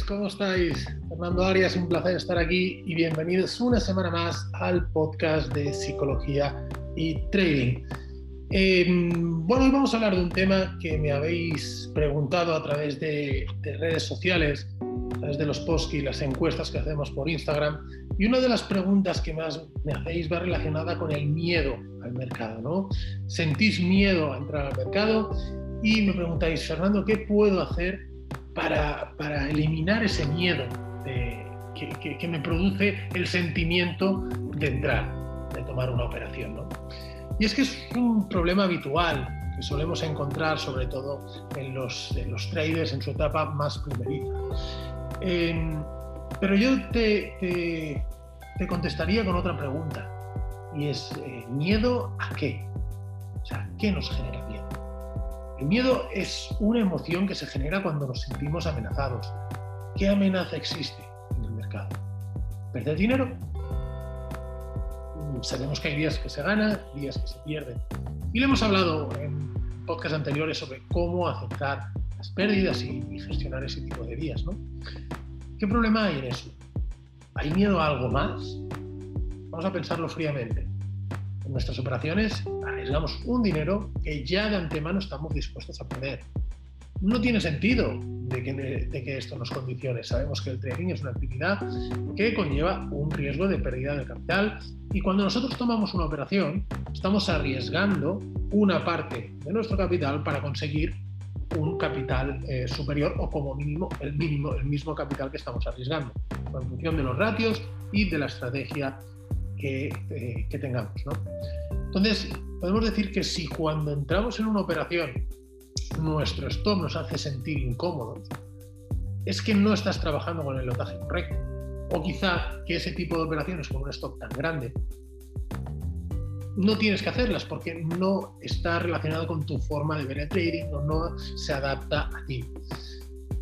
¿cómo estáis? Fernando Arias, un placer estar aquí y bienvenidos una semana más al podcast de psicología y trading. Em, bueno, hoy vamos a hablar de un tema que me habéis preguntado a través de, redes sociales, a través de los posts y las encuestas que hacemos por Instagram. Y una de las preguntas que más me hacéis va relacionada con el miedo al mercado, ¿no? ¿Sentís miedo a entrar al mercado? Y me preguntáis, Fernando, ¿qué puedo hacer para, para eliminar ese miedo que, que, me produce el sentimiento de entrar, de tomar una operación. ¿no? Y es que es un problema habitual que solemos encontrar sobre todo en los, en los traders en su etapa más primeriza. Em, pero yo te, te, te, contestaría con otra pregunta, y es, eh, ¿miedo a qué? O sea, ¿qué nos genera? El miedo es una emoción que se genera cuando nos sentimos amenazados. ¿Qué amenaza existe en el mercado? ¿Perder dinero? Mm, sabemos que hay días que se ganan, días que se pierden. Y le hemos hablado en podcasts anteriores sobre cómo aceptar las pérdidas y, gestionar ese tipo de días. ¿no? ¿Qué problema hay en eso? ¿Hay miedo a algo más? Vamos a pensarlo fríamente. En nuestras operaciones arriesgamos un dinero que ya de antemano estamos dispuestos a perder. No tiene sentido de que, esto nos condicione. Sabemos que el trading es una actividad que conlleva un riesgo de pérdida de capital y cuando nosotros tomamos una operación estamos arriesgando una parte de nuestro capital para conseguir un capital eh, superior o como mínimo el mínimo el mismo capital que estamos arriesgando en función de los ratios y de la estrategia eh, que, tengamos. ¿no? Entonces, podemos decir que si cuando entramos en una operación nuestro stop nos hace sentir incómodos, es que no estás trabajando con el lotaje correcto. O quizá que ese tipo de operaciones con un stop tan grande no tienes que hacerlas porque no está relacionado con tu forma de ver el trading o no se adapta a ti.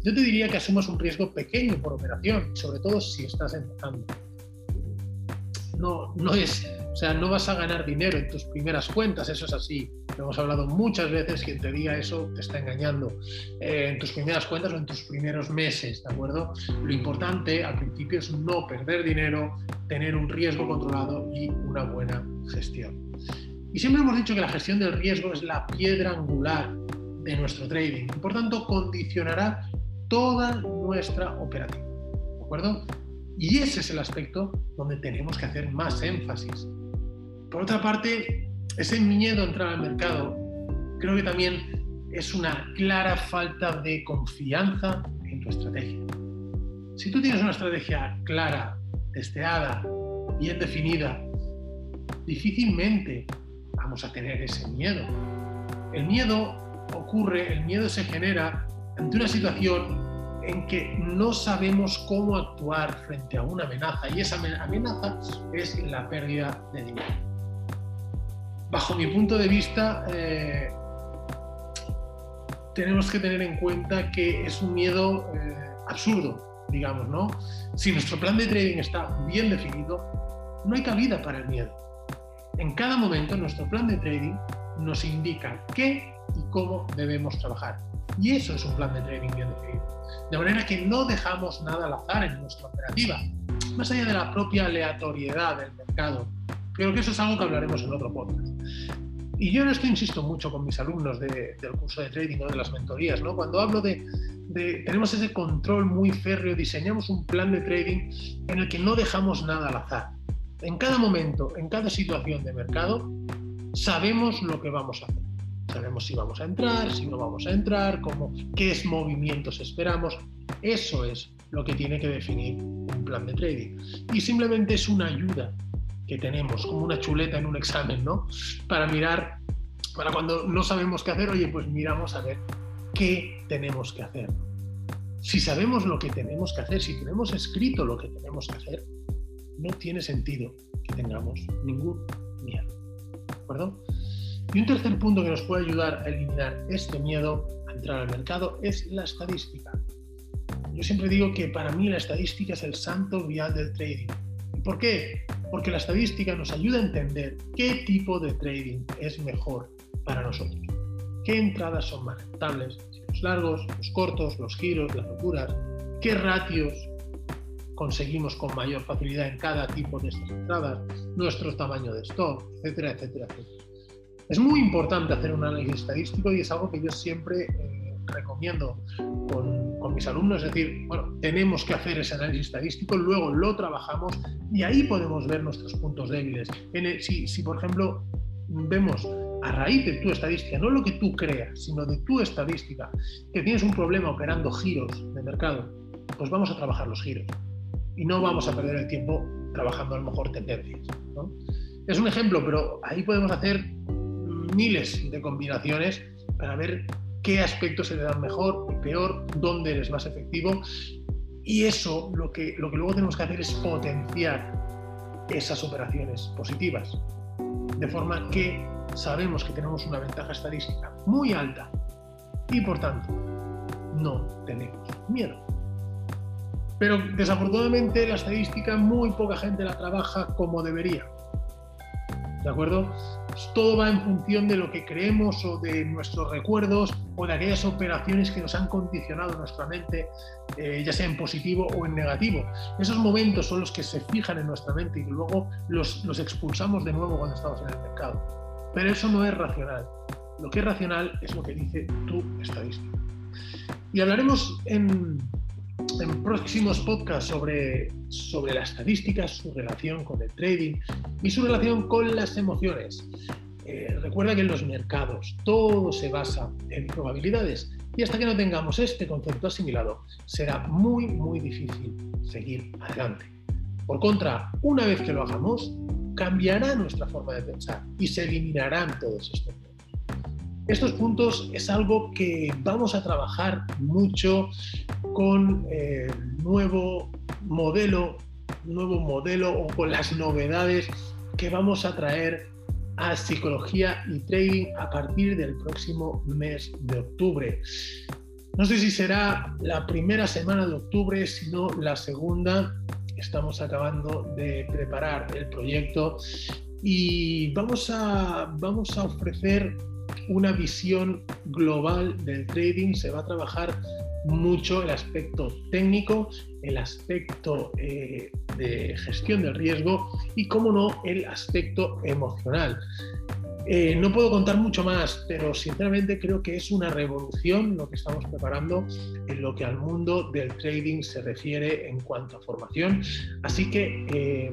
Yo te diría que asumas un riesgo pequeño por operación, sobre todo si estás empezando no, no es, o sea, no vas a ganar dinero en tus primeras cuentas, eso es así. Lo hemos hablado muchas veces, quien te diga eso te está engañando eh, en tus primeras cuentas o en tus primeros meses, ¿de acuerdo? Lo importante al principio es no perder dinero, tener un riesgo controlado y una buena gestión. Y siempre hemos dicho que la gestión del riesgo es la piedra angular de nuestro trading por tanto condicionará toda nuestra operativa. ¿De acuerdo? Y ese es el aspecto donde tenemos que hacer más énfasis. Por otra parte, ese miedo a entrar al mercado creo que también es una clara falta de confianza en tu estrategia. Si tú tienes una estrategia clara, testeada, bien definida, difícilmente vamos a tener ese miedo. El miedo ocurre, el miedo se genera ante una situación en que no sabemos cómo actuar frente a una amenaza y esa amenaza es la pérdida de dinero. Bajo mi punto de vista, eh, tenemos que tener en cuenta que es un miedo eh, absurdo, digamos, ¿no? Si nuestro plan de trading está bien definido, no hay cabida para el miedo. En cada momento nuestro plan de trading nos indica qué y cómo debemos trabajar. Y eso es un plan de trading bien definido. De manera que no dejamos nada al azar en nuestra operativa, más allá de la propia aleatoriedad del mercado. Creo que eso es algo que hablaremos en otro podcast. Y yo en esto insisto mucho con mis alumnos del curso de trading o de las mentorías, ¿no? Cuando hablo de, de, tenemos ese control muy férreo, diseñamos un plan de trading en el que no dejamos nada al azar. En cada momento, en cada situación de mercado, sabemos lo que vamos a hacer. Sabemos si vamos a entrar, si no vamos a entrar, cómo, qué movimientos esperamos. Eso es lo que tiene que definir un plan de trading. Y simplemente es una ayuda que tenemos, como una chuleta en un examen, ¿no? Para mirar, para cuando no sabemos qué hacer, oye, pues miramos a ver qué tenemos que hacer. Si sabemos lo que tenemos que hacer, si tenemos escrito lo que tenemos que hacer, no tiene sentido que tengamos ningún miedo. Y un tercer punto que nos puede ayudar a eliminar este miedo a entrar al mercado es la estadística. Yo siempre digo que para mí la estadística es el santo vial del trading. ¿Y por qué? Porque la estadística nos ayuda a entender qué tipo de trading es mejor para nosotros. ¿Qué entradas son más rentables? Los largos, los cortos, los giros, las locuras. qué ratios conseguimos con mayor facilidad en cada tipo de estas entradas, nuestro tamaño de stock, etcétera, etcétera, etcétera. Es muy importante hacer un análisis estadístico y es algo que yo siempre eh, recomiendo con, con, mis alumnos, es decir, bueno, tenemos que hacer ese análisis estadístico, luego lo trabajamos y ahí podemos ver nuestros puntos débiles. Si, si, por ejemplo, vemos a raíz de tu estadística, no lo que tú creas, sino de tu estadística, que tienes un problema operando giros de mercado, pues vamos a trabajar los giros y no vamos a perder el tiempo trabajando a lo mejor tendencias. Es un ejemplo, pero ahí podemos hacer miles de combinaciones para ver qué aspectos se le dan mejor y peor, dónde eres más efectivo. Y eso lo que, lo que luego tenemos que hacer es potenciar esas operaciones positivas. De forma que sabemos que tenemos una ventaja estadística muy alta y por tanto no tenemos miedo. Pero desafortunadamente la estadística muy poca gente la trabaja como debería. ¿De acuerdo? Todo va en función de lo que creemos o de nuestros recuerdos o de aquellas operaciones que nos han condicionado nuestra mente, eh, ya sea en positivo o en negativo. Esos momentos son los que se fijan en nuestra mente y luego los, los expulsamos de nuevo cuando estamos en el mercado. Pero eso no es racional. Lo que es racional es lo que dice tu estadística. Y hablaremos en, en próximos podcasts sobre, sobre la estadística, su relación con el trading y su relación con las emociones. Eh, recuerda que en los mercados todo se basa en probabilidades y hasta que no tengamos este concepto asimilado será muy muy difícil seguir adelante. Por contra, una vez que lo hagamos, cambiará nuestra forma de pensar y se eliminarán todos estos estos puntos es algo que vamos a trabajar mucho con el eh, nuevo modelo, nuevo modelo o con las novedades que vamos a traer a psicología y trading a partir del próximo mes de octubre. No sé si será la primera semana de octubre, sino la segunda. Estamos acabando de preparar el proyecto y vamos a, vamos a ofrecer una visión global del trading, se va a trabajar mucho el aspecto técnico, el aspecto eh, de gestión del riesgo y, como no, el aspecto emocional. Eh, no puedo contar mucho más, pero sinceramente creo que es una revolución lo que estamos preparando en lo que al mundo del trading se refiere en cuanto a formación. Así que eh,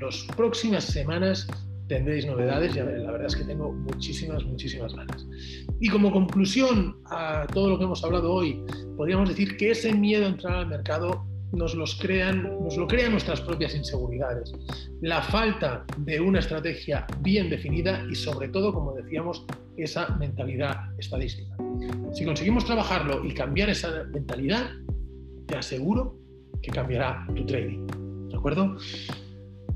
las próximas semanas tendréis novedades, ya la verdad es que tengo muchísimas, muchísimas ganas. Y como conclusión a todo lo que hemos hablado hoy, podríamos decir que ese miedo a entrar al mercado nos, los crean, nos lo crean nuestras propias inseguridades. La falta de una estrategia bien definida y sobre todo, como decíamos, esa mentalidad estadística. Si conseguimos trabajarlo y cambiar esa mentalidad, te aseguro que cambiará tu trading. ¿De acuerdo?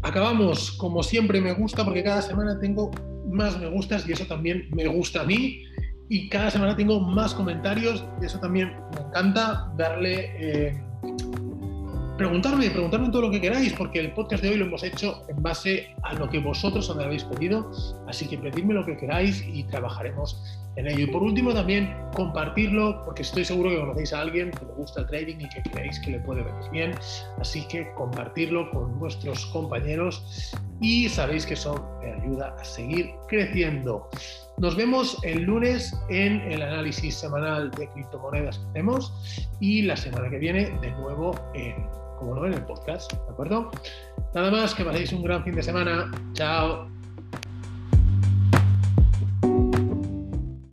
Acabamos, como siempre me gusta, porque cada semana tengo más me gustas y eso también me gusta a mí. Y cada semana tengo más comentarios y eso también me encanta darle... Eh, preguntarme, preguntarme todo lo que queráis, porque el podcast de hoy lo hemos hecho en base a lo que vosotros me habéis pedido, así que pedidme lo que queráis y trabajaremos en ello. Y por último también compartirlo, porque estoy seguro que conocéis a alguien que le gusta el trading y que creéis que le puede venir bien, así que compartirlo con vuestros compañeros y sabéis que eso me ayuda a seguir creciendo. Nos vemos el lunes en el análisis semanal de criptomonedas que hacemos y la semana que viene de nuevo en como no en el podcast, ¿de acuerdo? Nada más, que paséis un gran fin de semana. Chao.